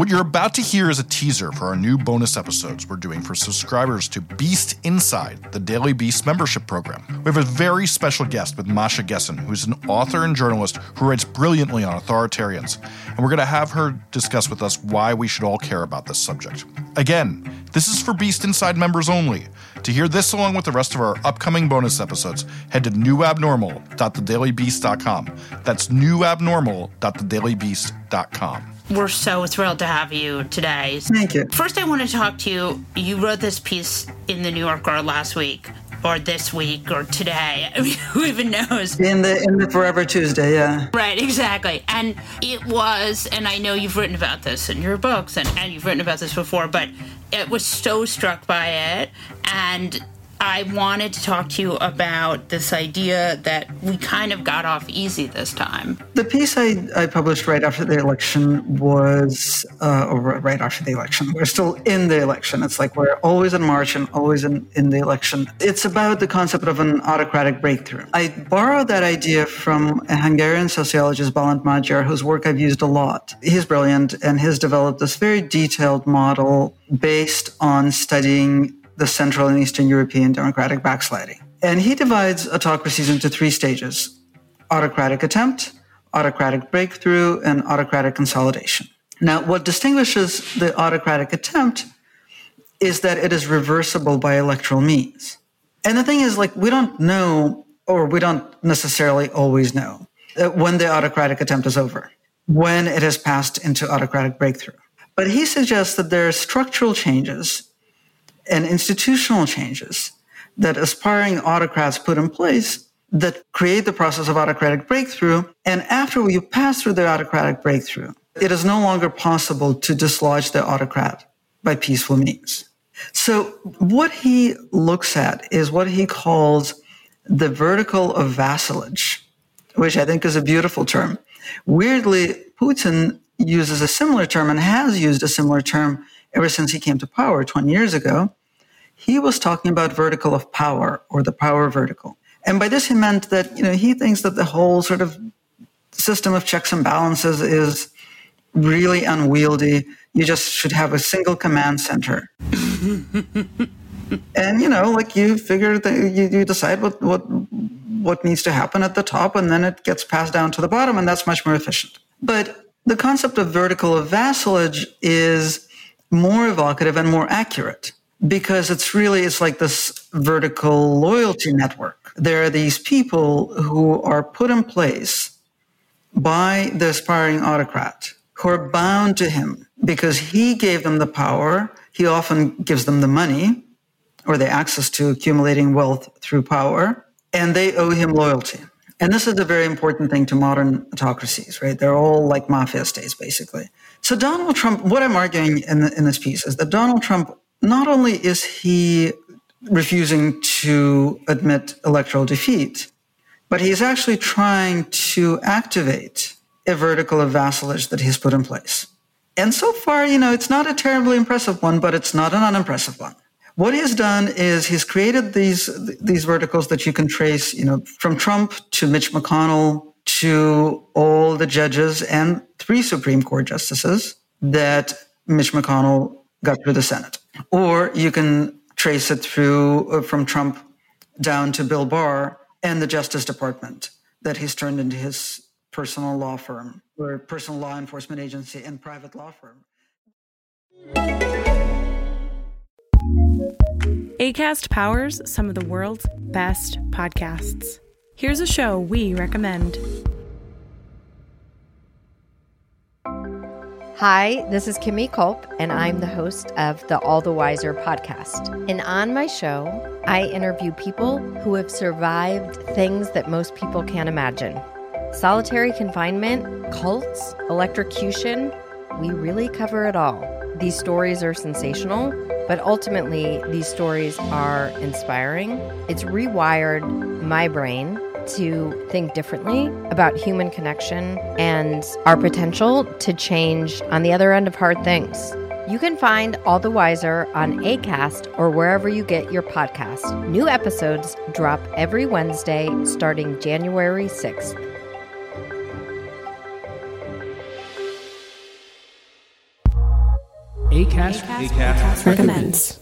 What you're about to hear is a teaser for our new bonus episodes we're doing for subscribers to Beast Inside, the Daily Beast membership program. We have a very special guest with Masha Gessen, who's an author and journalist who writes brilliantly on authoritarians, and we're going to have her discuss with us why we should all care about this subject. Again, this is for Beast Inside members only. To hear this along with the rest of our upcoming bonus episodes, head to newabnormal.thedailybeast.com. That's newabnormal.thedailybeast.com. We're so thrilled to have you today. Thank you. First, I want to talk to you. You wrote this piece in the New Yorker last week, or this week, or today. I mean, who even knows? In the in the Forever Tuesday, yeah. Right, exactly. And it was, and I know you've written about this in your books, and, and you've written about this before, but it was so struck by it, and I wanted to talk to you about this idea that we kind of got off easy this time. The piece I, I published right after the election was, uh, or right after the election, we're still in the election. It's like we're always in March and always in, in the election. It's about the concept of an autocratic breakthrough. I borrowed that idea from a Hungarian sociologist, Balint Magyar, whose work I've used a lot. He's brilliant and has developed this very detailed model based on studying the Central and Eastern European democratic backsliding. And he divides autocracies into three stages autocratic attempt, autocratic breakthrough, and autocratic consolidation. Now, what distinguishes the autocratic attempt is that it is reversible by electoral means. And the thing is, like, we don't know, or we don't necessarily always know, uh, when the autocratic attempt is over, when it has passed into autocratic breakthrough. But he suggests that there are structural changes and institutional changes that aspiring autocrats put in place that create the process of autocratic breakthrough. And after you pass through the autocratic breakthrough, it is no longer possible to dislodge the autocrat by peaceful means. So what he looks at is what he calls the vertical of vassalage, which I think is a beautiful term. Weirdly, Putin uses a similar term and has used a similar term ever since he came to power 20 years ago he was talking about vertical of power or the power vertical. And by this, he meant that, you know, he thinks that the whole sort of system of checks and balances is really unwieldy. You just should have a single command center. and, you know, like you figure that you, you decide what, what, what needs to happen at the top and then it gets passed down to the bottom and that's much more efficient. But the concept of vertical of vassalage is more evocative and more accurate because it's really it's like this vertical loyalty network. There are these people who are put in place by the aspiring autocrat who are bound to him because he gave them the power. He often gives them the money or the access to accumulating wealth through power and they owe him loyalty. And this is a very important thing to modern autocracies right? They're all like mafia states basically. So donald trump what i'm arguing in, the, in this piece is that donald trump not only is he refusing to admit electoral defeat, but he's actually trying to activate a vertical of vassalage that he's put in place. And so far, you know, it's not a terribly impressive one, but it's not an unimpressive one. What he has done is he's created these these verticals that you can trace, you know, from Trump to Mitch McConnell to all the judges and three Supreme Court justices that Mitch McConnell got through the Senate. Or you can trace it through uh, from Trump down to Bill Barr and the Justice Department that he's turned into his personal law firm or personal law enforcement agency and private law firm. ACAST powers some of the world's best podcasts. Here's a show we recommend. Hi, this is Kimi Culp, and I'm the host of the All the Wiser podcast. And on my show, I interview people who have survived things that most people can't imagine solitary confinement, cults, electrocution. We really cover it all. These stories are sensational, but ultimately, these stories are inspiring. It's rewired my brain to think differently about human connection and our potential to change on the other end of hard things. You can find All the Wiser on ACAST or wherever you get your podcast. New episodes drop every Wednesday starting January 6th. ACAST, Recommends.